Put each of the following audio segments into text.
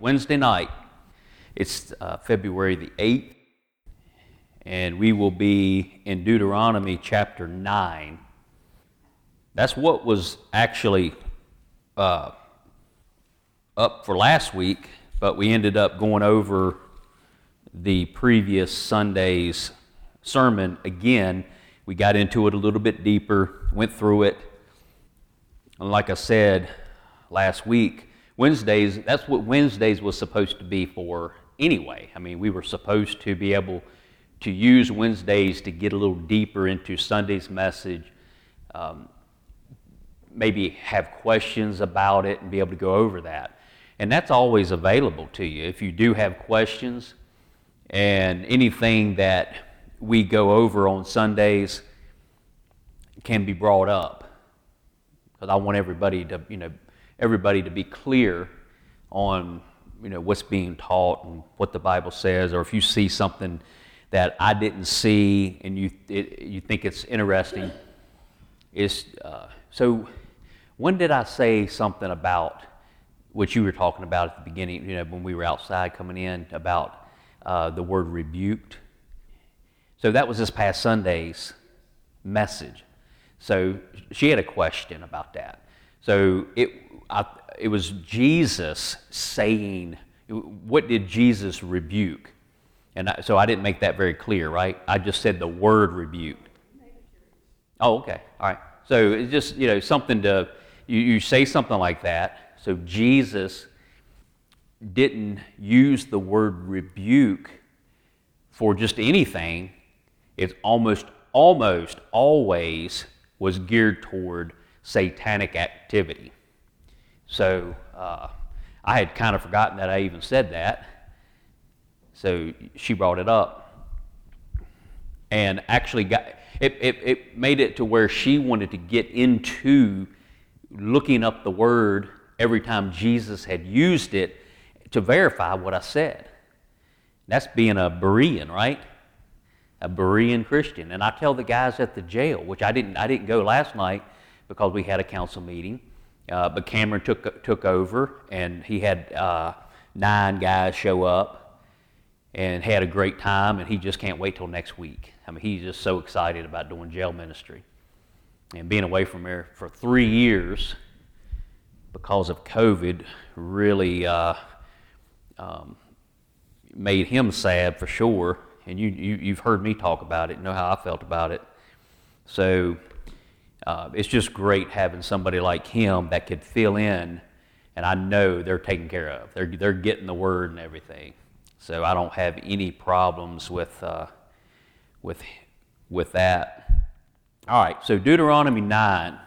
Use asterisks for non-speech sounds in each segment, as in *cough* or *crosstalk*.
Wednesday night. It's uh, February the 8th, and we will be in Deuteronomy chapter 9. That's what was actually uh, up for last week, but we ended up going over the previous Sunday's sermon again. We got into it a little bit deeper, went through it. And like I said last week, Wednesdays, that's what Wednesdays was supposed to be for anyway. I mean, we were supposed to be able to use Wednesdays to get a little deeper into Sunday's message, um, maybe have questions about it and be able to go over that. And that's always available to you. If you do have questions and anything that we go over on Sundays can be brought up. Because I want everybody to, you know, everybody to be clear on, you know, what's being taught and what the Bible says, or if you see something that I didn't see and you, it, you think it's interesting, is uh, so when did I say something about what you were talking about at the beginning, you know, when we were outside coming in about uh, the word rebuked? So that was this past Sunday's message. So she had a question about that. So it, I, it was Jesus saying, what did Jesus rebuke? And I, so I didn't make that very clear, right? I just said the word rebuke. Oh, okay. All right. So it's just, you know, something to, you, you say something like that. So Jesus didn't use the word rebuke for just anything it almost, almost always was geared toward satanic activity. So uh, I had kind of forgotten that I even said that. So she brought it up. And actually got it, it, it made it to where she wanted to get into looking up the word every time Jesus had used it to verify what I said. That's being a Berean, right? a Berean Christian. And I tell the guys at the jail, which I didn't, I didn't go last night because we had a council meeting, uh, but Cameron took, took over and he had uh, nine guys show up and had a great time, and he just can't wait till next week. I mean, he's just so excited about doing jail ministry. And being away from there for three years because of COVID really uh, um, made him sad for sure and you, you, have heard me talk about it, know how I felt about it. So uh, it's just great having somebody like him that could fill in, and I know they're taken care of. They're, they're getting the word and everything. So I don't have any problems with, uh, with, with that. All right, so Deuteronomy 9,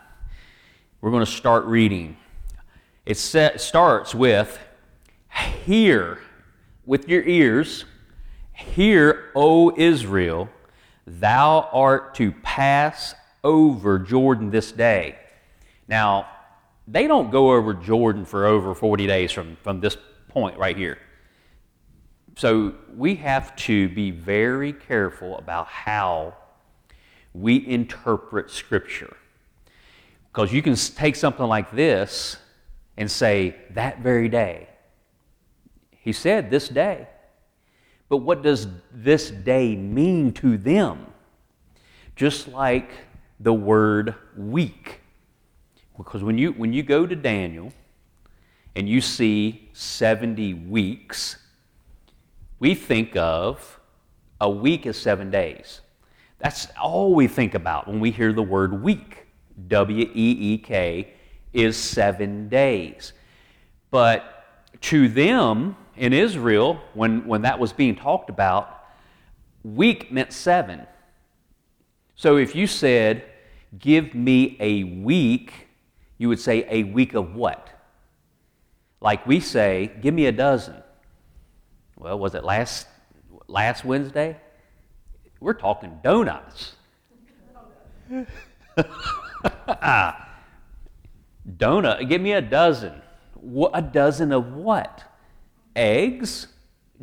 we're going to start reading. It set, starts with, Hear with your ears Hear, O Israel, thou art to pass over Jordan this day. Now, they don't go over Jordan for over 40 days from, from this point right here. So we have to be very careful about how we interpret Scripture. Because you can take something like this and say, that very day. He said, this day. But what does this day mean to them? Just like the word week. Because when you, when you go to Daniel and you see 70 weeks, we think of a week as seven days. That's all we think about when we hear the word week. W E E K is seven days. But to them, in Israel, when, when that was being talked about, week meant seven. So if you said, Give me a week, you would say, A week of what? Like we say, Give me a dozen. Well, was it last, last Wednesday? We're talking donuts. *laughs* Ah. Donut, give me a dozen. A dozen of what? eggs,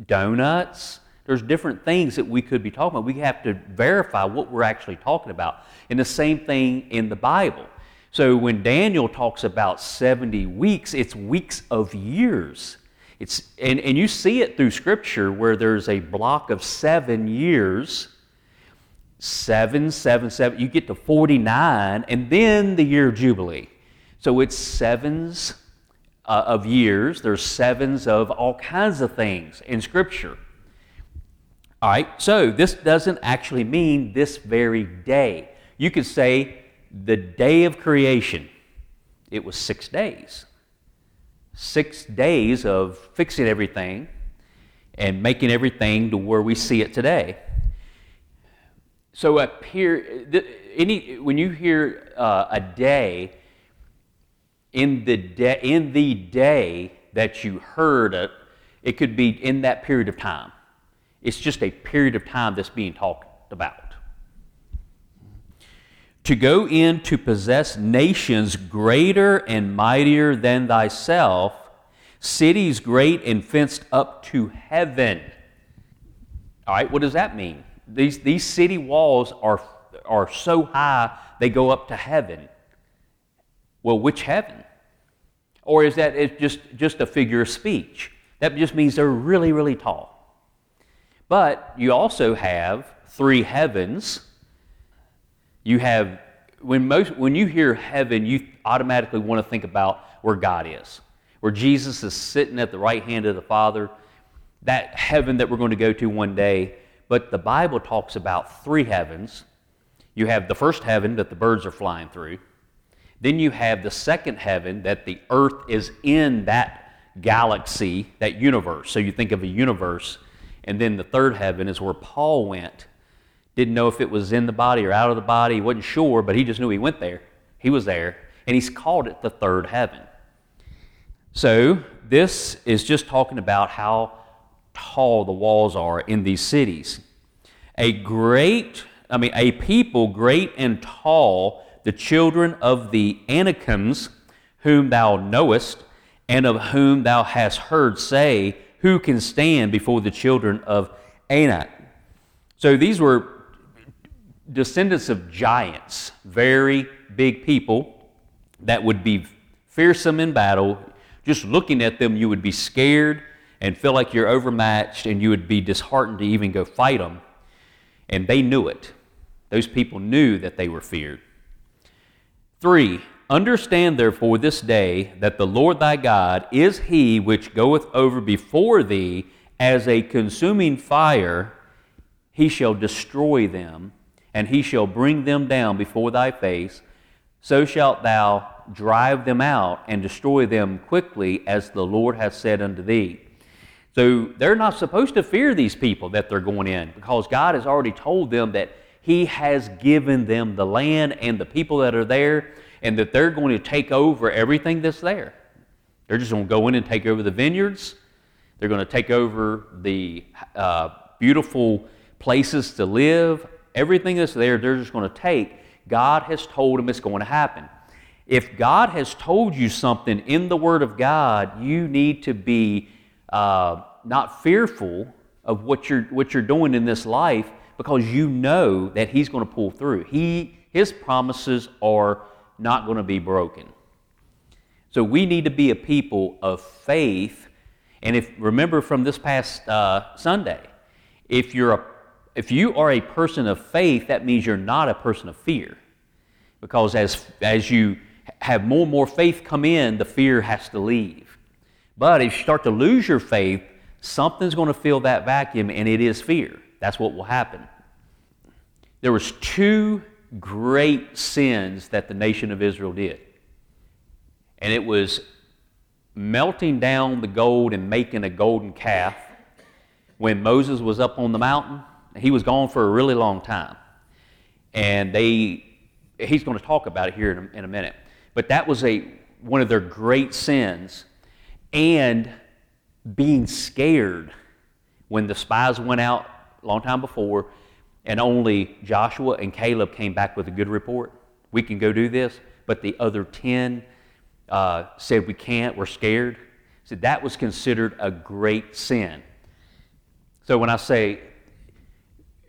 donuts. There's different things that we could be talking about. We have to verify what we're actually talking about. And the same thing in the Bible. So when Daniel talks about 70 weeks, it's weeks of years. It's, and, and you see it through Scripture where there's a block of seven years seven, seven, seven. You get to 49, and then the year of Jubilee. So it's sevens uh, of years. There's sevens of all kinds of things in Scripture. All right, so this doesn't actually mean this very day. You could say the day of creation, it was six days. Six days of fixing everything and making everything to where we see it today. So any when you hear uh, a day, in the day in the day that you heard it, it could be in that period of time. It's just a period of time that's being talked about. To go in to possess nations greater and mightier than thyself, cities great and fenced up to heaven. All right, what does that mean? These, these city walls are, are so high they go up to heaven. Well, which heaven? Or is that just, just a figure of speech? That just means they're really, really tall. But you also have three heavens. You have, when, most, when you hear heaven, you automatically want to think about where God is, where Jesus is sitting at the right hand of the Father, that heaven that we're going to go to one day but the Bible talks about three heavens. You have the first heaven that the birds are flying through. Then you have the second heaven that the earth is in that galaxy, that universe. So you think of a universe. And then the third heaven is where Paul went. Didn't know if it was in the body or out of the body. Wasn't sure, but he just knew he went there. He was there. And he's called it the third heaven. So this is just talking about how tall the walls are in these cities. A great, I mean, a people great and tall, the children of the Anakims, whom thou knowest, and of whom thou hast heard say, Who can stand before the children of Anak? So these were descendants of giants, very big people that would be fearsome in battle. Just looking at them, you would be scared and feel like you're overmatched and you would be disheartened to even go fight them. And they knew it. Those people knew that they were feared. Three, understand therefore this day that the Lord thy God is he which goeth over before thee as a consuming fire. He shall destroy them, and he shall bring them down before thy face. So shalt thou drive them out and destroy them quickly, as the Lord hath said unto thee. So they're not supposed to fear these people that they're going in because God has already told them that He has given them the land and the people that are there and that they're going to take over everything that's there. They're just going to go in and take over the vineyards. They're going to take over the uh, beautiful places to live. Everything that's there, they're just going to take. God has told them it's going to happen. If God has told you something in the Word of God, you need to be uh, not fearful of what you're, what you're doing in this life because you know that He's going to pull through. He, his promises are not going to be broken. So we need to be a people of faith. And if remember from this past uh, Sunday, if you're a if you are a person of faith, that means you're not a person of fear. Because as, as you have more and more faith come in, the fear has to leave. But if you start to lose your faith, something's going to fill that vacuum, and it is fear. That's what will happen. There was two great sins that the nation of Israel did. And it was melting down the gold and making a golden calf when Moses was up on the mountain. He was gone for a really long time. And they, he's going to talk about it here in a, in a minute. But that was a, one of their great sins and being scared when the spies went out a long time before and only Joshua and Caleb came back with a good report. We can go do this, but the other 10 uh, said we can't, we're scared. So that was considered a great sin. So when I say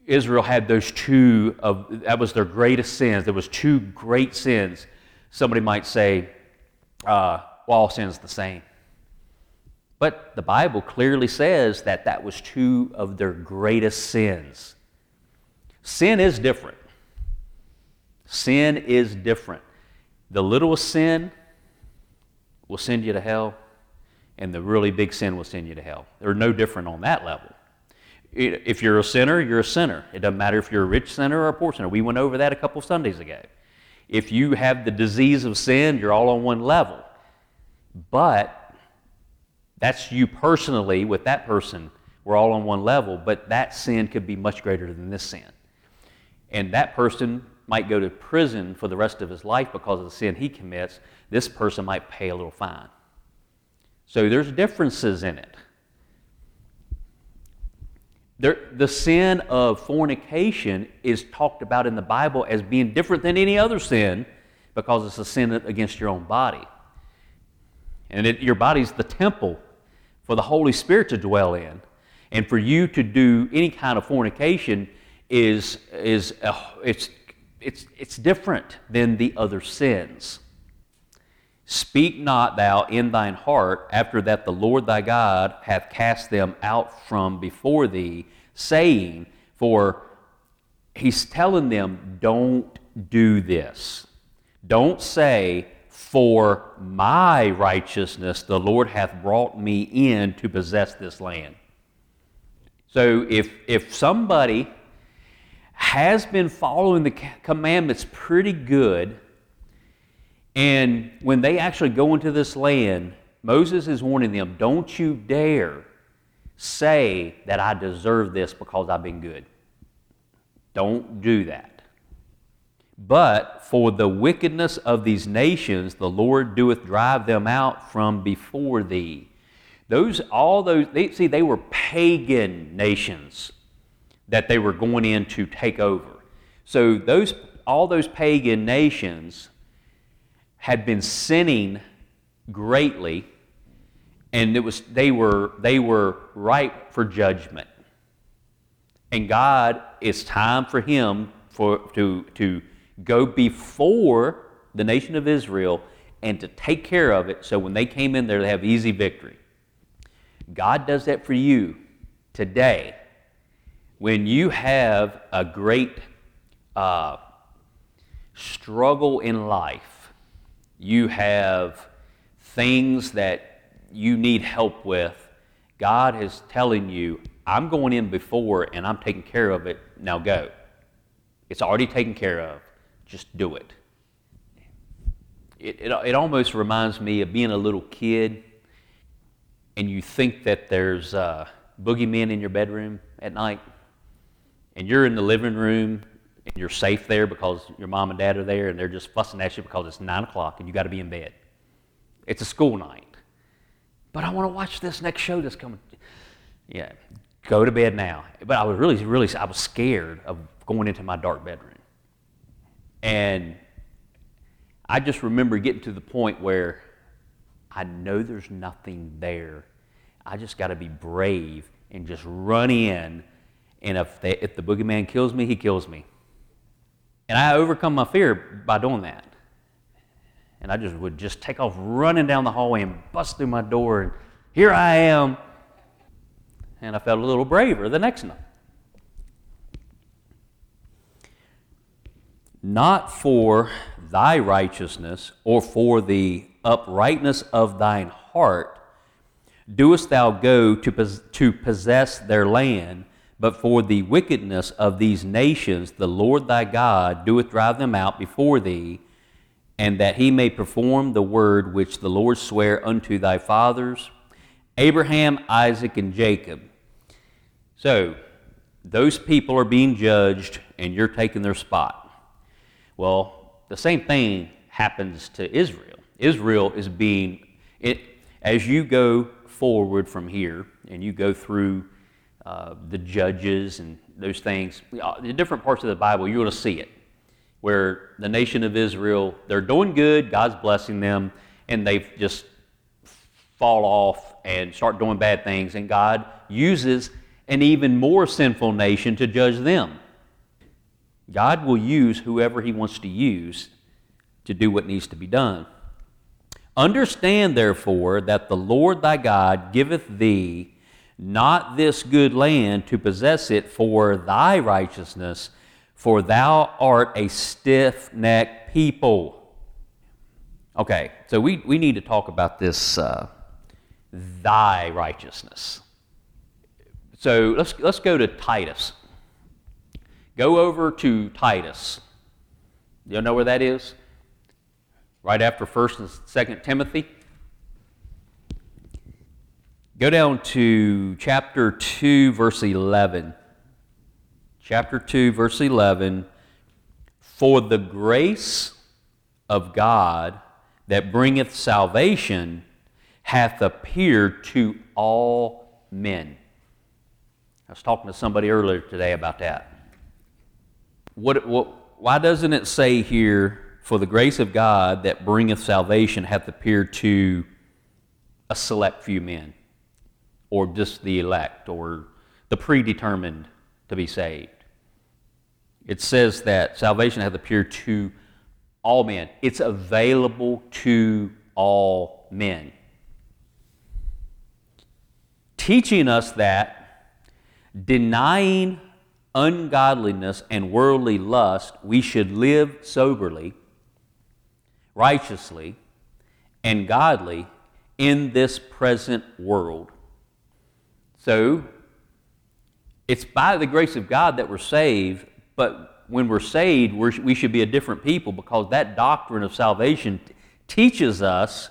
Israel had those two of that was their greatest sins, there was two great sins. Somebody might say, uh, well, all sins the same. But the Bible clearly says that that was two of their greatest sins. Sin is different. Sin is different. The littlest sin will send you to hell, and the really big sin will send you to hell. They're no different on that level. If you're a sinner, you're a sinner. It doesn't matter if you're a rich sinner or a poor sinner. We went over that a couple Sundays ago. If you have the disease of sin, you're all on one level. But that's you personally with that person. We're all on one level, but that sin could be much greater than this sin. And that person might go to prison for the rest of his life because of the sin he commits. This person might pay a little fine. So there's differences in it. There, the sin of fornication is talked about in the Bible as being different than any other sin because it's a sin against your own body. And it, your body's the temple for the Holy Spirit to dwell in. And for you to do any kind of fornication is, is uh, it's, it's, it's different than the other sins. Speak not thou in thine heart after that the Lord thy God hath cast them out from before thee, saying, For he's telling them, don't do this. Don't say, For my righteousness the Lord hath brought me in to possess this land. So if, if somebody has been following the commandments pretty good, and when they actually go into this land, Moses is warning them don't you dare say that I deserve this because I've been good. Don't do that. But for the wickedness of these nations, the Lord doeth drive them out from before thee. Those, all those, they, see, they were pagan nations that they were going in to take over. So those, all those pagan nations had been sinning greatly, and it was, they, were, they were ripe for judgment. And God, it's time for Him for, to, to go before the nation of Israel and to take care of it so when they came in there, they have easy victory. God does that for you today. When you have a great uh, struggle in life, you have things that you need help with, God is telling you, I'm going in before and I'm taking care of it. Now go. It's already taken care of. Just do it. It, it, it almost reminds me of being a little kid and you think that there's uh, boogeymen in your bedroom at night and you're in the living room and you're safe there because your mom and dad are there and they're just fussing at you because it's 9 o'clock and you got to be in bed. It's a school night. But I want to watch this next show that's coming. Yeah, go to bed now. But I was really, really, I was scared of going into my dark bedroom. And I just remember getting to the point where I know there's nothing there. I just got to be brave and just run in. And if, they, if the boogeyman kills me, he kills me. And I overcome my fear by doing that. And I just would just take off running down the hallway and bust through my door, and here I am. And I felt a little braver the next night. Not for thy righteousness or for the uprightness of thine heart doest thou go to, to possess their land but for the wickedness of these nations, the Lord thy God doeth drive them out before thee, and that he may perform the word which the Lord sware unto thy fathers, Abraham, Isaac, and Jacob. So, those people are being judged, and you're taking their spot. Well, the same thing happens to Israel. Israel is being, it, as you go forward from here, and you go through uh, the judges and those things. The different parts of the Bible, you're going to see it. Where the nation of Israel, they're doing good, God's blessing them, and they just fall off and start doing bad things, and God uses an even more sinful nation to judge them. God will use whoever He wants to use to do what needs to be done. Understand, therefore, that the Lord thy God giveth thee not this good land to possess it for thy righteousness, for thou art a stiff necked people. Okay, so we, we need to talk about this uh, thy righteousness. So let's, let's go to Titus. Go over to Titus. You know where that is? Right after 1st and 2nd Timothy. Go down to chapter 2, verse 11. Chapter 2, verse 11. For the grace of God that bringeth salvation hath appeared to all men. I was talking to somebody earlier today about that. What, what, why doesn't it say here, for the grace of God that bringeth salvation hath appeared to a select few men, or just the elect, or the predetermined to be saved? It says that salvation hath appeared to all men. It's available to all men. Teaching us that denying ungodliness and worldly lust, we should live soberly, righteously, and godly in this present world. So, it's by the grace of God that we're saved, but when we're saved, we're, we should be a different people because that doctrine of salvation t- teaches us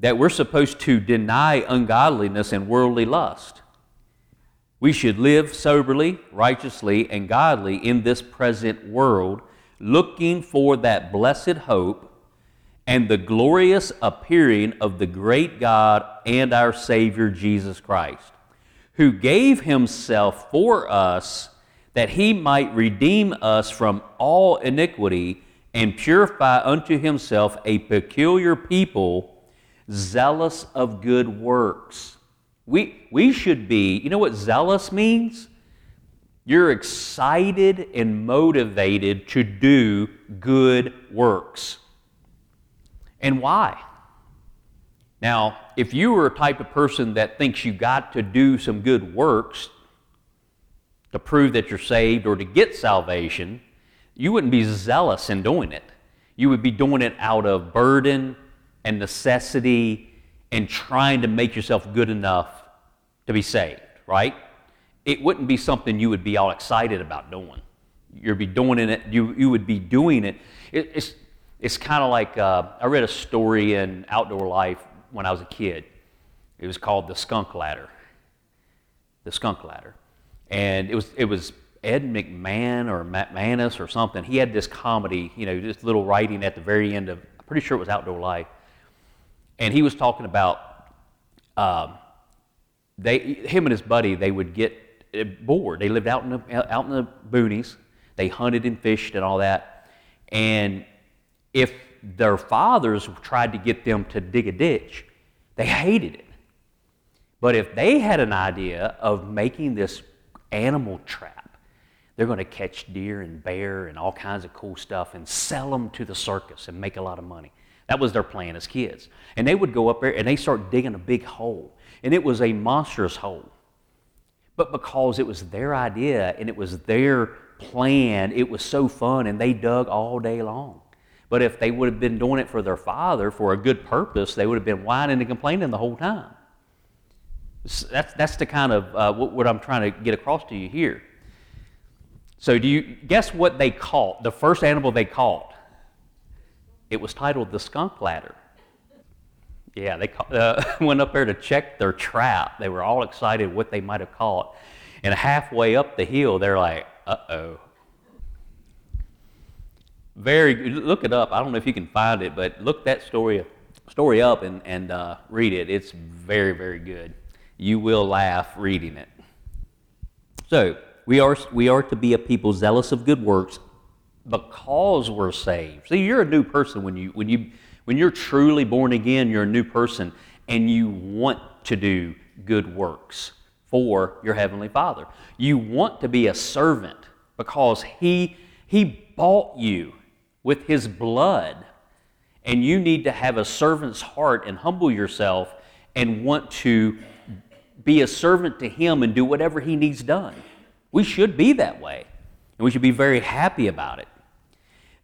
that we're supposed to deny ungodliness and worldly lust. We should live soberly, righteously, and godly in this present world, looking for that blessed hope and the glorious appearing of the great God and our Savior Jesus Christ, who gave himself for us that he might redeem us from all iniquity and purify unto himself a peculiar people, zealous of good works. We, we should be, you know what zealous means? You're excited and motivated to do good works. And why? Now, if you were a type of person that thinks you got to do some good works to prove that you're saved or to get salvation, you wouldn't be zealous in doing it. You would be doing it out of burden and necessity and trying to make yourself good enough to be saved, right? It wouldn't be something you would be all excited about doing. You'd be doing it, you, you would be doing it. it it's it's kind of like uh, I read a story in Outdoor Life when I was a kid. It was called The Skunk Ladder. The Skunk Ladder and it was it was Ed McMahon or Matt Manus or something. He had this comedy, you know, this little writing at the very end of. I'm pretty sure it was Outdoor Life, and he was talking about um, they him and his buddy they would get uh, bored. They lived out in the out in the boonies. They hunted and fished and all that, and if their fathers tried to get them to dig a ditch, they hated it. But if they had an idea of making this animal trap. They're going to catch deer and bear and all kinds of cool stuff and sell them to the circus and make a lot of money. That was their plan as kids. And they would go up there and they start digging a big hole. And it was a monstrous hole. But because it was their idea and it was their plan, it was so fun and they dug all day long. But if they would have been doing it for their father for a good purpose, they would have been whining and complaining the whole time. That's, that's the kind of uh, what, what I'm trying to get across to you here. So, do you guess what they caught? The first animal they caught? It was titled the skunk ladder. Yeah, they uh, *laughs* went up there to check their trap. They were all excited what they might have caught. And halfway up the hill, they're like, uh oh. Very good. Look it up. I don't know if you can find it, but look that story, story up and, and uh, read it. It's very, very good you will laugh reading it. So, we are, we are to be a people zealous of good works because we're saved. See, you're a new person when, you, when, you, when you're truly born again, you're a new person and you want to do good works for your Heavenly Father. You want to be a servant because He, he bought you with His blood And you need to have a servant's heart and humble yourself and want to be a servant to Him and do whatever He needs done. We should be that way, and we should be very happy about it.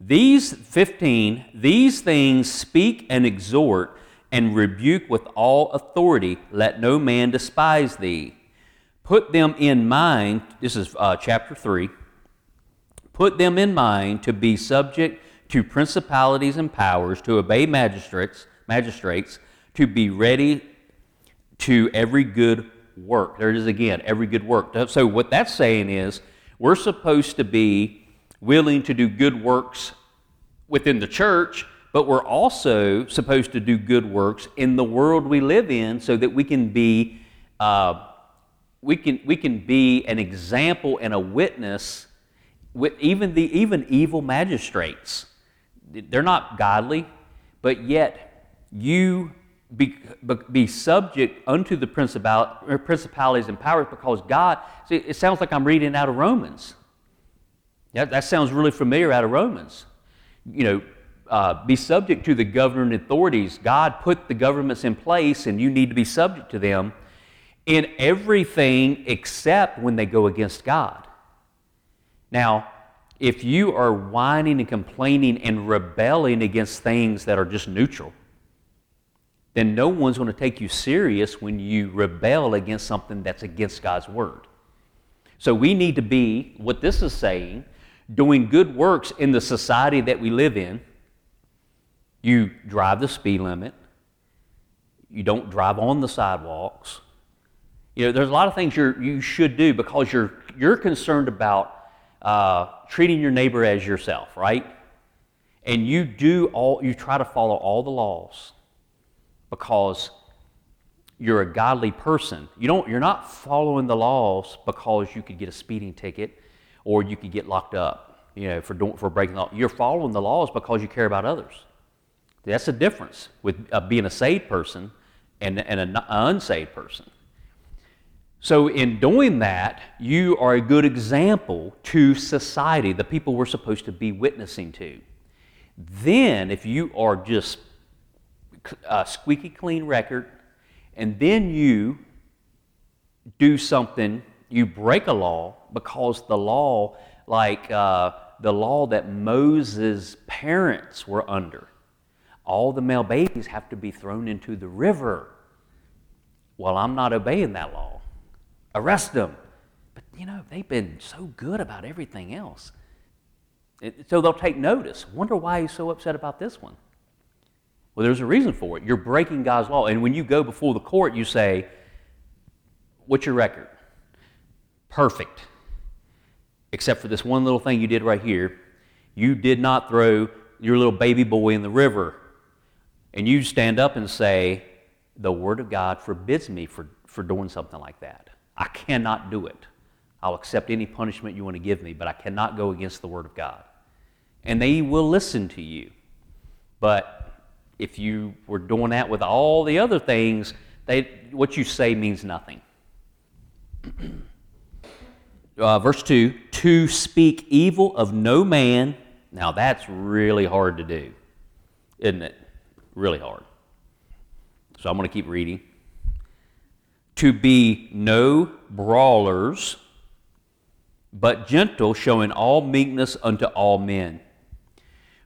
These 15, these things speak and exhort and rebuke with all authority. Let no man despise thee. Put them in mind, this is uh, chapter 3. Put them in mind to be subject to principalities and powers, to obey magistrates, magistrates, to be ready to every good work. There it is again, every good work. So, what that's saying is we're supposed to be willing to do good works within the church, but we're also supposed to do good works in the world we live in so that we can be. Uh, we can, we can be an example and a witness with even the even evil magistrates they're not godly, but yet you be, be subject unto the principalities and powers because God, see, it sounds like I'm reading out of Romans. That, that sounds really familiar out of Romans. You know, uh, be subject to the governing authorities. God put the governments in place, and you need to be subject to them in everything except when they go against God. Now, if you are whining and complaining and rebelling against things that are just neutral, then no one's going to take you serious when you rebel against something that's against God's word. So we need to be, what this is saying, doing good works in the society that we live in. You drive the speed limit. You don't drive on the sidewalks. You know, there's a lot of things you you should do because you're, you're concerned about uh, treating your neighbor as yourself, right? And you do all, you try to follow all the laws because you're a godly person. You don't, you're not following the laws because you could get a speeding ticket or you could get locked up, you know, for, for breaking the law. You're following the laws because you care about others. That's the difference with uh, being a saved person and, and an unsaved person. So, in doing that, you are a good example to society, the people we're supposed to be witnessing to. Then, if you are just a squeaky clean record, and then you do something, you break a law because the law, like uh, the law that Moses' parents were under, all the male babies have to be thrown into the river. Well, I'm not obeying that law arrest them. But you know, they've been so good about everything else. It, so they'll take notice. Wonder why he's so upset about this one. Well, there's a reason for it. You're breaking God's law. And when you go before the court, you say, What's your record? Perfect. Except for this one little thing you did right here. You did not throw your little baby boy in the river. And you stand up and say, The Word of God forbids me for, for doing something like that. I cannot do it. I'll accept any punishment you want to give me, but I cannot go against the Word of God. And they will listen to you. But if you were doing that with all the other things, they, what you say means nothing. *clears throat* uh, verse 2 To speak evil of no man. Now that's really hard to do, isn't it? Really hard. So I'm going to keep reading to be no brawlers, but gentle, showing all meekness unto all men.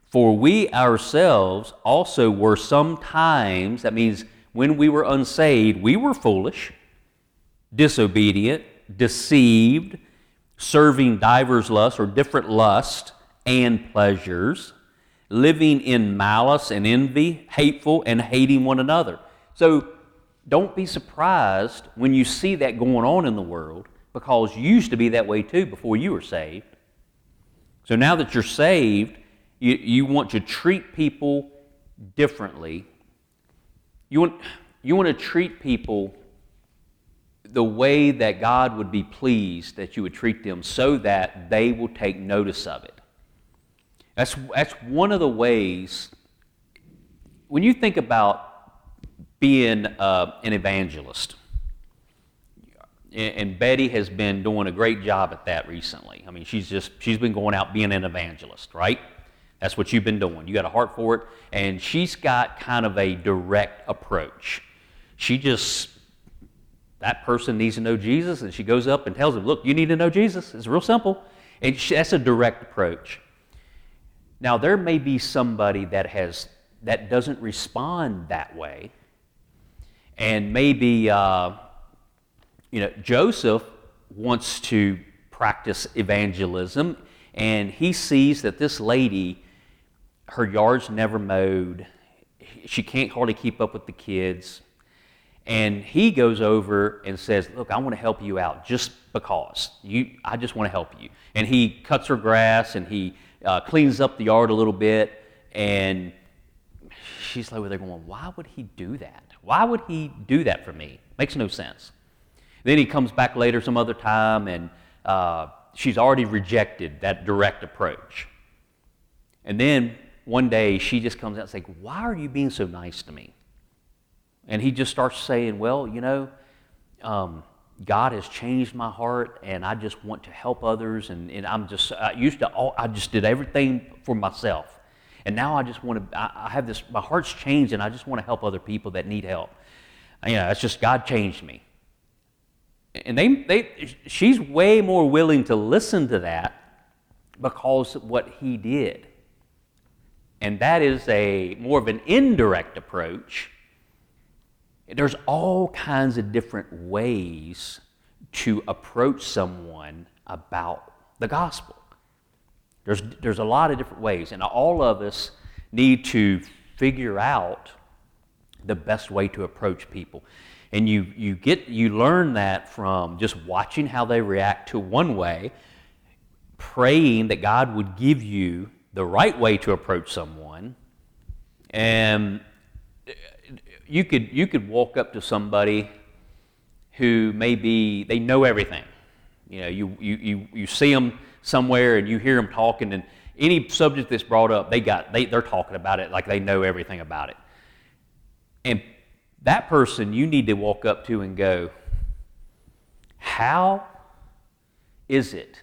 For we ourselves also were sometimes, that means when we were unsaved, we were foolish, disobedient, deceived, serving divers lusts or different lusts and pleasures, living in malice and envy, hateful and hating one another. So don't be surprised when you see that going on in the world because you used to be that way too before you were saved. So now that you're saved, you, you want to treat people differently. You want, you want to treat people the way that God would be pleased that you would treat them so that they will take notice of it. That's, that's one of the ways, when you think about being uh, an evangelist. And Betty has been doing a great job at that recently. I mean, she's just, she's been going out being an evangelist, right? That's what you've been doing. You got a heart for it. And she's got kind of a direct approach. She just, that person needs to know Jesus, and she goes up and tells him, Look, you need to know Jesus. It's real simple. And she, that's a direct approach. Now, there may be somebody that has that doesn't respond that way, and maybe uh, you know Joseph wants to practice evangelism, and he sees that this lady, her yard's never mowed, she can't hardly keep up with the kids, and he goes over and says, "Look, I want to help you out just because you. I just want to help you." And he cuts her grass and he uh, cleans up the yard a little bit, and she's like, well, they're going, why would he do that? Why would he do that for me? Makes no sense. Then he comes back later some other time, and uh, she's already rejected that direct approach. And then one day she just comes out and says, Why are you being so nice to me? And he just starts saying, Well, you know, um, God has changed my heart, and I just want to help others. And, and I'm just, I used to, all, I just did everything for myself. And now I just want to, I, have this, my heart's changed, and I just want to help other people that need help. You know, it's just God changed me. And they, they, she's way more willing to listen to that because of what he did. And that is a more of an indirect approach there's all kinds of different ways to approach someone about the gospel. There's, there's a lot of different ways, and all of us need to figure out the best way to approach people. And you, you, get, you learn that from just watching how they react to one way, praying that God would give you the right way to approach someone, and you could, you could walk up to somebody who maybe they know everything. You know, you, you, you, you see them somewhere and you hear them talking, and any subject that's brought up, they got, they, they're talking about it like they know everything about it. And that person you need to walk up to and go, How is it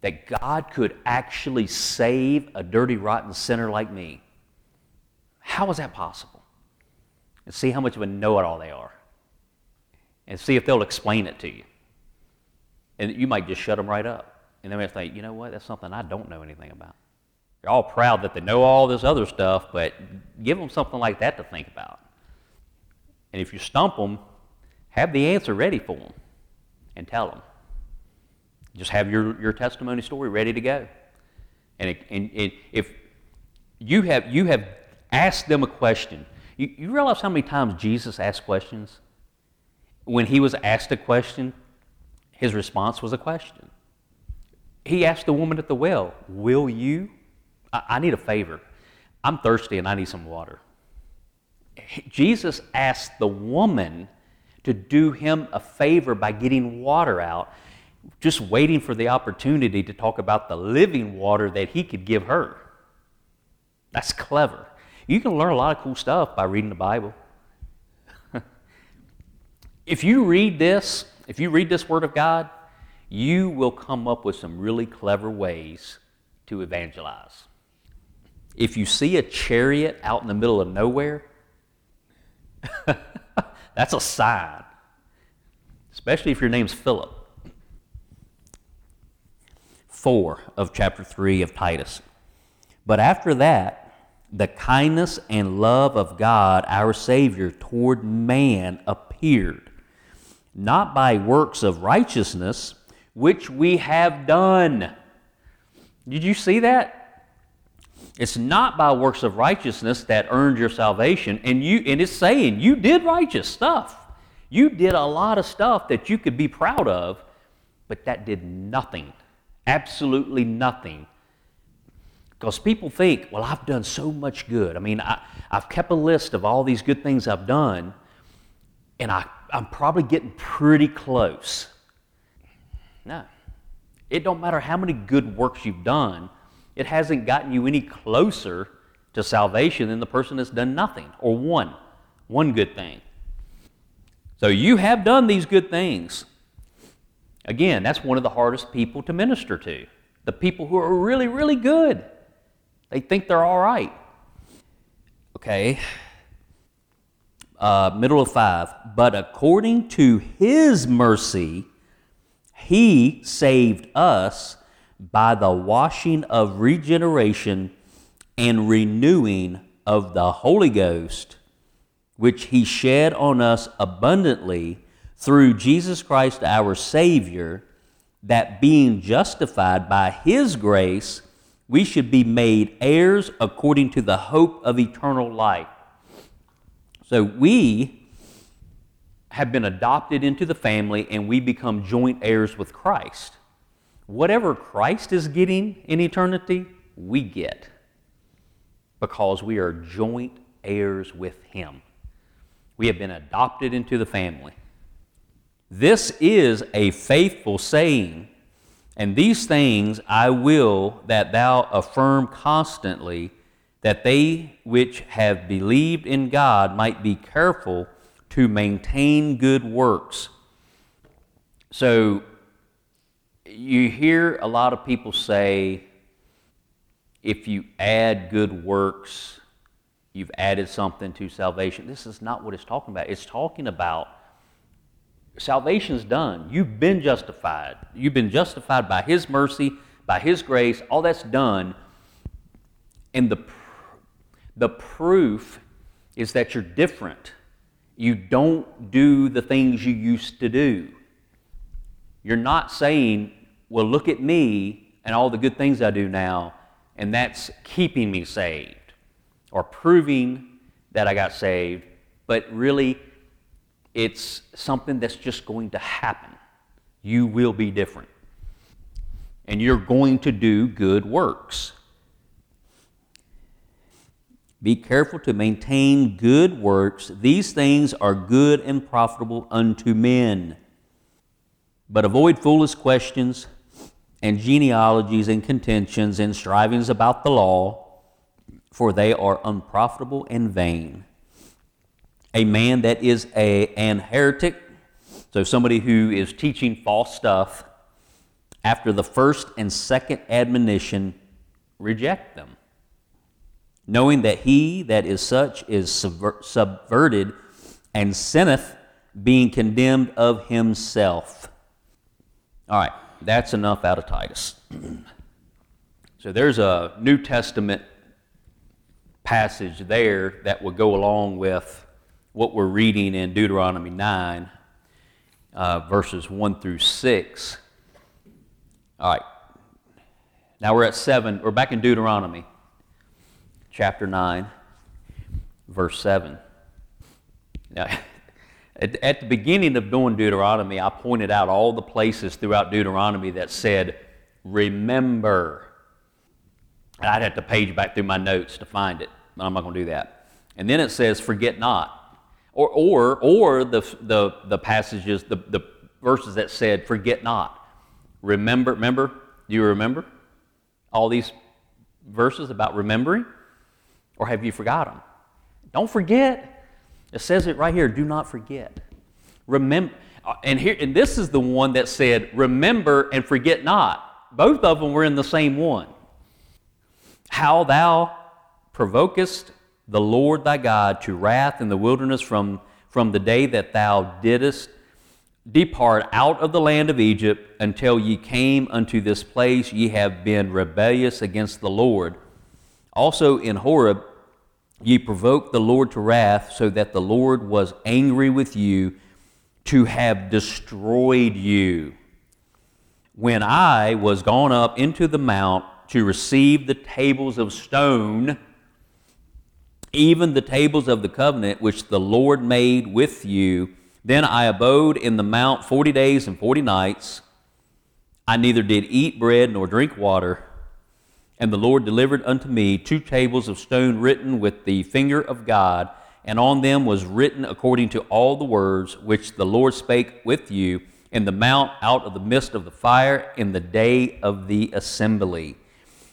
that God could actually save a dirty, rotten sinner like me? How is that possible? and see how much of a know it all they are. And see if they'll explain it to you. And you might just shut them right up. And they might think, you know what, that's something I don't know anything about. They're all proud that they know all this other stuff, but give them something like that to think about. And if you stump them, have the answer ready for them and tell them. Just have your, your testimony story ready to go. And, it, and it, if you have, you have asked them a question, you, you realize how many times Jesus asked questions? When he was asked a question, his response was a question. He asked the woman at the well, Will you? I, I need a favor. I'm thirsty and I need some water. Jesus asked the woman to do him a favor by getting water out, just waiting for the opportunity to talk about the living water that he could give her. That's clever. You can learn a lot of cool stuff by reading the Bible. *laughs* if you read this, if you read this Word of God, you will come up with some really clever ways to evangelize. If you see a chariot out in the middle of nowhere, *laughs* that's a sign, especially if your name's Philip. 4 of chapter 3 of Titus. But after that, the kindness and love of God, our Savior, toward man appeared, not by works of righteousness, which we have done. Did you see that? It's not by works of righteousness that earned your salvation, and you and it's saying you did righteous stuff. You did a lot of stuff that you could be proud of, but that did nothing, absolutely nothing because people think, well, I've done so much good. I mean, I, have kept a list of all these good things I've done, and I, I'm probably getting pretty close. No. It don't matter how many good works you've done, it hasn't gotten you any closer to salvation than the person that's done nothing or one, one good thing. So you have done these good things. Again, that's one of the hardest people to minister to. The people who are really, really good. They think they're all right. Okay. Uh, middle of five. But according to his mercy, he saved us by the washing of regeneration and renewing of the Holy Ghost, which he shed on us abundantly through Jesus Christ our Savior, that being justified by his grace, we should be made heirs according to the hope of eternal life. So we have been adopted into the family and we become joint heirs with Christ. Whatever Christ is getting in eternity, we get because we are joint heirs with Him. We have been adopted into the family. This is a faithful saying, and these things I will that thou affirm constantly, that they which have believed in God might be careful to maintain good works. So, you hear a lot of people say, if you add good works, you've added something to salvation. This is not what it's talking about. It's talking about salvation's done. You've been justified. You've been justified by His mercy, by His grace. All that's done. And the, the proof is that you're different. You don't do the things you used to do. You're not saying, well, look at me and all the good things I do now, and that's keeping me saved or proving that I got saved, but really it's something that's just going to happen. You will be different. And you're going to do good works. Be careful to maintain good works. These things are good and profitable unto men. But avoid foolish questions and genealogies and contentions and strivings about the law, for they are unprofitable and vain a man that is a, an heretic, so somebody who is teaching false stuff, after the first and second admonition, reject them, knowing that he that is such is subver- subverted and sinneth, being condemned of himself. All right, that's enough out of Titus. *clears throat* so there's a New Testament passage there that will go along with what we're reading in Deuteronomy 9, uh, verses 1 through 6. All right. Now we're at 7. We're back in Deuteronomy, chapter 9, verse 7. Now, *laughs* at, at the beginning of doing Deuteronomy, I pointed out all the places throughout Deuteronomy that said, remember. I'd have to page back through my notes to find it, but I'm not going to do that. And then it says, forget not. Or, or, or the, the, the passages, the, the verses that said, forget not. Remember, remember? Do you remember all these verses about remembering? Or have you forgot them? Don't forget. It says it right here do not forget. Remember. Uh, and, here, and this is the one that said, remember and forget not. Both of them were in the same one. How thou provokest the Lord thy God to wrath in the wilderness from, from the day that thou didst depart out of the land of Egypt until ye came unto this place, ye have been rebellious against the Lord. Also in Horeb, ye provoked the Lord to wrath, so that the Lord was angry with you to have destroyed you. When I was gone up into the mount to receive the tables of stone, even the tables of the covenant which the Lord made with you. Then I abode in the mount forty days and forty nights. I neither did eat bread nor drink water. And the Lord delivered unto me two tables of stone written with the finger of God, and on them was written according to all the words which the Lord spake with you in the mount out of the midst of the fire in the day of the assembly.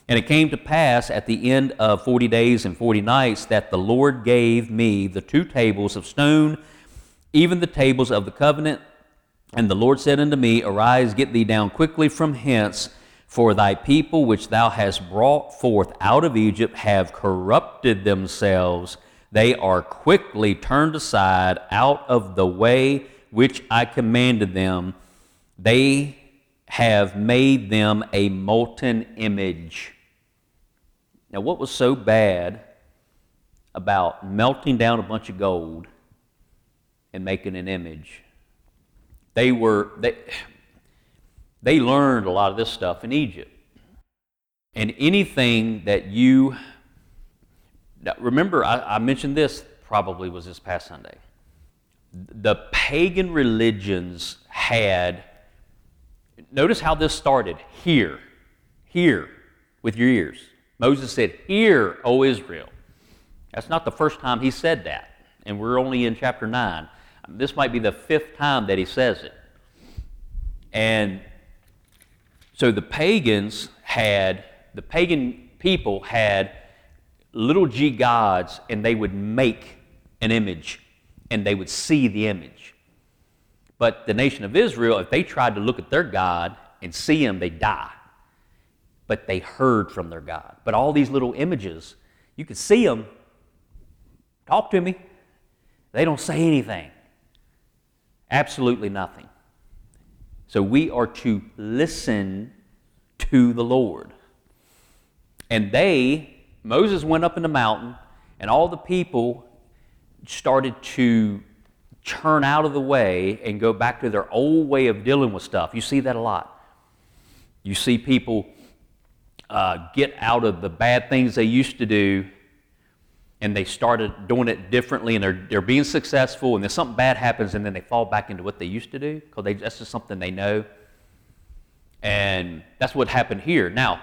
And it came to pass at the end of forty days and forty nights that the Lord gave me the two tables of stone, even the tables of the covenant. And the Lord said unto me, Arise, get thee down quickly from hence, For thy people which thou hast brought forth out of Egypt have corrupted themselves. They are quickly turned aside out of the way which I commanded them. They have made them a molten image. Now, what was so bad about melting down a bunch of gold and making an image? They were, they, they learned a lot of this stuff in Egypt. And anything that you, remember, I, I mentioned this probably was this past Sunday. The pagan religions had, notice how this started here, here, with your ears. Moses said, Hear, O Israel. That's not the first time he said that, and we're only in chapter 9. This might be the fifth time that he says it. And so the pagans had, the pagan people had little g gods, and they would make an image, and they would see the image. But the nation of Israel, if they tried to look at their God and see him, they die but they heard from their God. But all these little images, you could see them. Talk to me. They don't say anything. Absolutely nothing. So we are to listen to the Lord. And they, Moses went up in the mountain, and all the people started to turn out of the way and go back to their old way of dealing with stuff. You see that a lot. You see people uh, get out of the bad things they used to do and they started doing it differently and they're, they're being successful and then something bad happens and then they fall back into what they used to do because that's just something they know. And that's what happened here. Now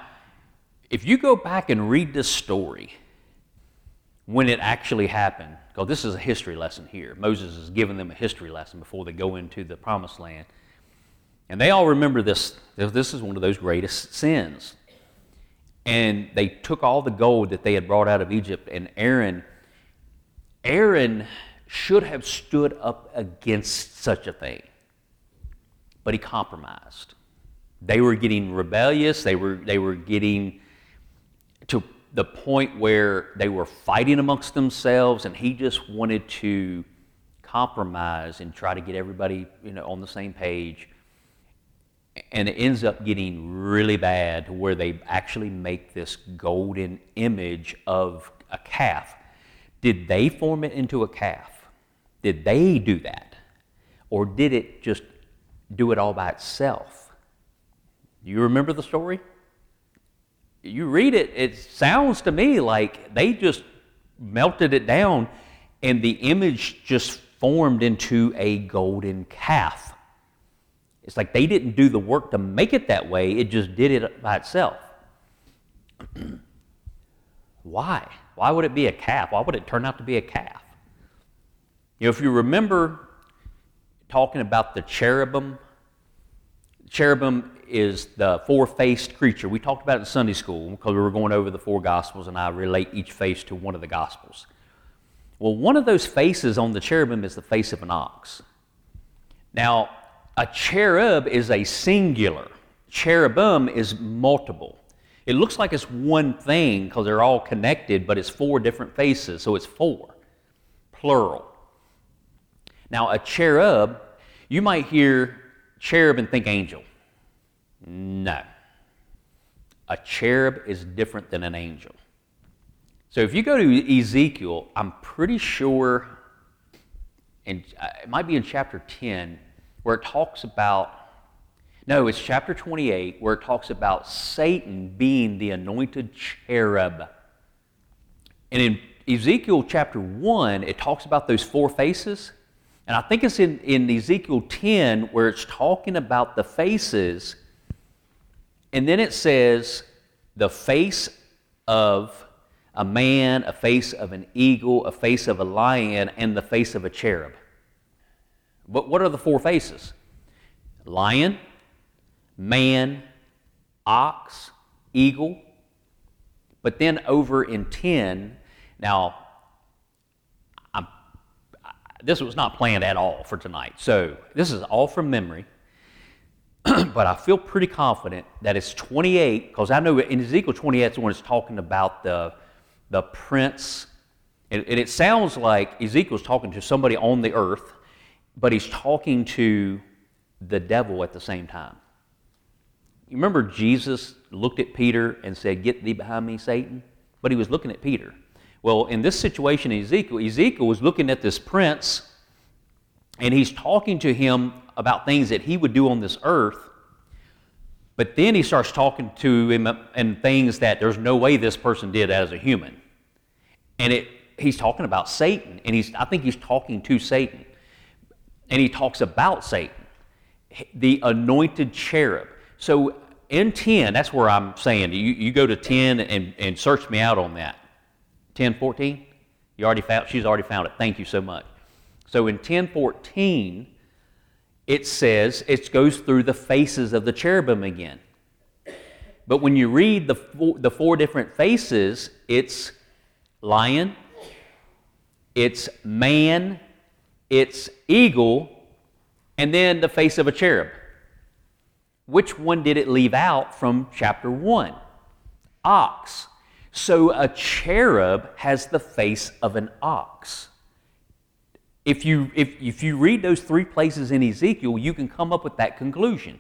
if you go back and read this story when it actually happened because this is a history lesson here. Moses is giving them a history lesson before they go into the promised land. And they all remember this this is one of those greatest sins and they took all the gold that they had brought out of Egypt, and Aaron, Aaron should have stood up against such a thing, but he compromised. They were getting rebellious. They were, they were getting to the point where they were fighting amongst themselves, and he just wanted to compromise and try to get everybody you know, on the same page and it ends up getting really bad to where they actually make this golden image of a calf. Did they form it into a calf? Did they do that? Or did it just do it all by itself? You remember the story? You read it, it sounds to me like they just melted it down and the image just formed into a golden calf. It's like they didn't do the work to make it that way, it just did it by itself. *clears throat* Why? Why would it be a calf? Why would it turn out to be a calf? You know, if you remember talking about the cherubim, cherubim is the four faced creature. We talked about it in Sunday school because we were going over the four gospels and I relate each face to one of the gospels. Well, one of those faces on the cherubim is the face of an ox. Now, a cherub is a singular, cherubim is multiple. It looks like it's one thing because they're all connected, but it's four different faces, so it's four, plural. Now, a cherub, you might hear cherub and think angel. No. A cherub is different than an angel. So if you go to Ezekiel, I'm pretty sure, and uh, it might be in chapter 10, where it talks about, no, it's chapter 28, where it talks about Satan being the anointed cherub. And in Ezekiel chapter 1, it talks about those four faces. And I think it's in, in Ezekiel 10 where it's talking about the faces. And then it says, the face of a man, a face of an eagle, a face of a lion, and the face of a cherub. But what are the four faces? Lion, man, ox, eagle. But then over in 10, now, I'm, this was not planned at all for tonight. So this is all from memory. *clears throat* but I feel pretty confident that it's 28, because I know in Ezekiel 28 it's when it's talking about the, the prince. And it sounds like Ezekiel's talking to somebody on the earth, but he's talking to the devil at the same time. You remember Jesus looked at Peter and said, Get thee behind me, Satan? But he was looking at Peter. Well, in this situation, Ezekiel, Ezekiel was looking at this prince and he's talking to him about things that he would do on this earth. But then he starts talking to him and things that there's no way this person did as a human. And it, he's talking about Satan, and he's, I think he's talking to Satan. And he talks about Satan, the anointed cherub. So in 10, that's where I'm saying, you, you go to 10 and, and search me out on that. 10, 14? You already found, she's already found it. Thank you so much. So in 1014, it says it goes through the faces of the cherubim again. But when you read the four, the four different faces, it's lion, it's man, it's eagle, and then the face of a cherub. Which one did it leave out from chapter 1? Ox. So a cherub has the face of an ox. If you, if, if you read those three places in Ezekiel, you can come up with that conclusion.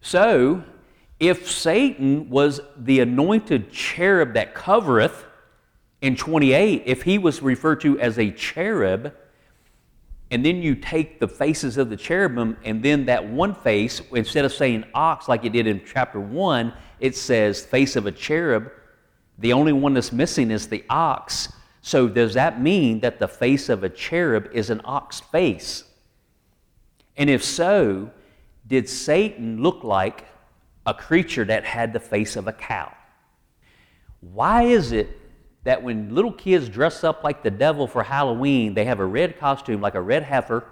So, if Satan was the anointed cherub that covereth in 28, if he was referred to as a cherub, and then you take the faces of the cherubim, and then that one face, instead of saying ox like it did in chapter 1, it says face of a cherub. The only one that's missing is the ox. So, does that mean that the face of a cherub is an ox face? And if so, did Satan look like a creature that had the face of a cow? Why is it that when little kids dress up like the devil for Halloween, they have a red costume like a red heifer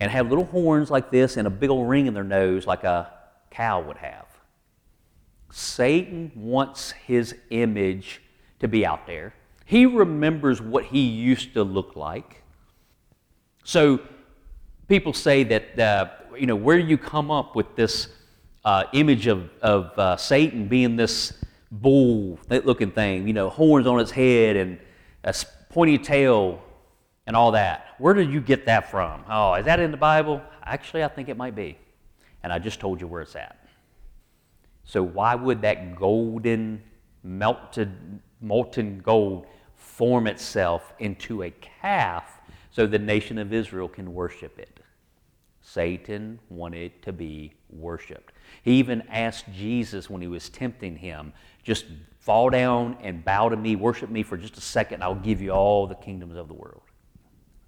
and have little horns like this and a big old ring in their nose like a cow would have? Satan wants his image to be out there he remembers what he used to look like. So people say that, uh, you know, where you come up with this uh, image of, of uh, Satan being this bull looking thing, you know, horns on its head and a pointy tail and all that. Where did you get that from? Oh, is that in the Bible? Actually, I think it might be. And I just told you where it's at. So, why would that golden, melted, molten gold form itself into a calf so the nation of Israel can worship it. Satan wanted to be worshiped. He even asked Jesus when he was tempting him, just fall down and bow to me, worship me for just a second, I'll give you all the kingdoms of the world.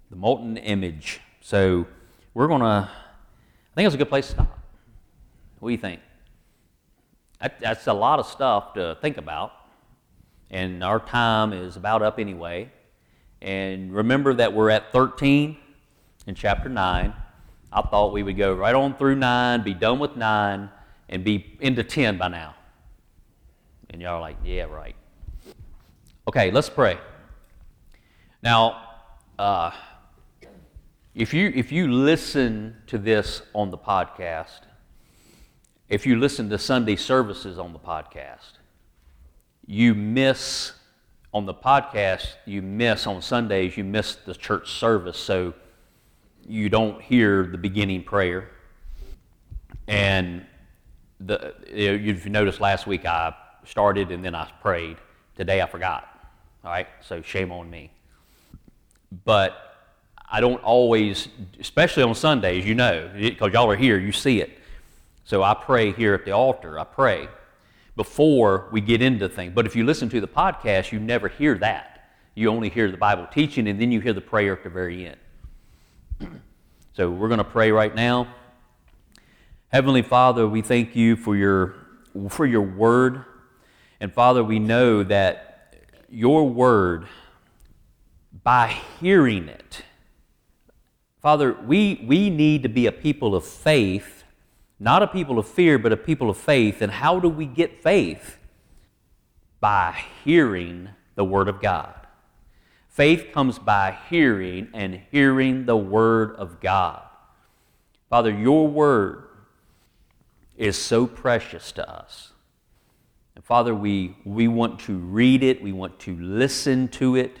The molten image. So we're going to, I think it's a good place to stop. What do you think? That's a lot of stuff to think about. And our time is about up anyway. And remember that we're at 13 in chapter 9. I thought we would go right on through 9, be done with 9, and be into 10 by now. And y'all are like, yeah, right. Okay, let's pray. Now, uh, if you if you listen to this on the podcast, if you listen to Sunday services on the podcast, you miss on the podcast, you miss on Sundays, you miss the church service, so you don't hear the beginning prayer. And the, if you noticed last week, I started and then I prayed. Today I forgot. All right, so shame on me. But I don't always, especially on Sundays, you know, because y'all are here, you see it. So I pray here at the altar. I pray before we get into things. But if you listen to the podcast, you never hear that. You only hear the Bible teaching, and then you hear the prayer at the very end. *clears throat* so we're going to pray right now. Heavenly Father, we thank you for your, for your word. And Father, we know that your word, by hearing it, Father, we, we need to be a people of faith not a people of fear, but a people of faith. And how do we get faith? By hearing the Word of God. Faith comes by hearing and hearing the Word of God. Father, your Word is so precious to us. And Father, we, we want to read it, we want to listen to it.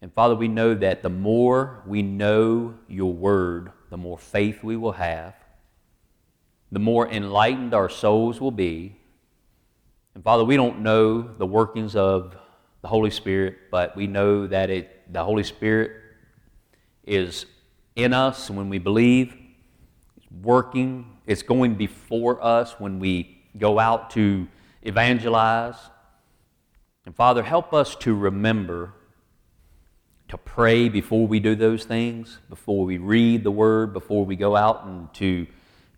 And Father, we know that the more we know your word, the more faith we will have, the more enlightened our souls will be. And Father, we don't know the workings of the Holy Spirit, but we know that it, the Holy Spirit is in us when we believe, it's working, it's going before us when we go out to evangelize. And Father, help us to remember to pray before we do those things, before we read the Word, before we go out and to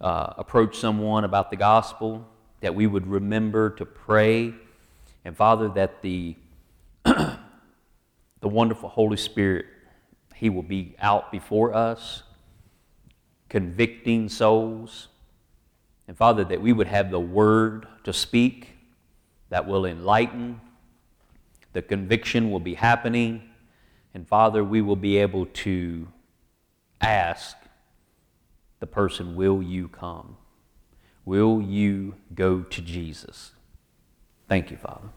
uh, approach someone about the gospel, that we would remember to pray. And Father, that the, *clears throat* the wonderful Holy Spirit, He will be out before us, convicting souls. And Father, that we would have the Word to speak that will enlighten. The conviction will be happening. And Father, we will be able to ask the person, Will you come? Will you go to Jesus? Thank you, Father.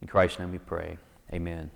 In Christ's name we pray. Amen.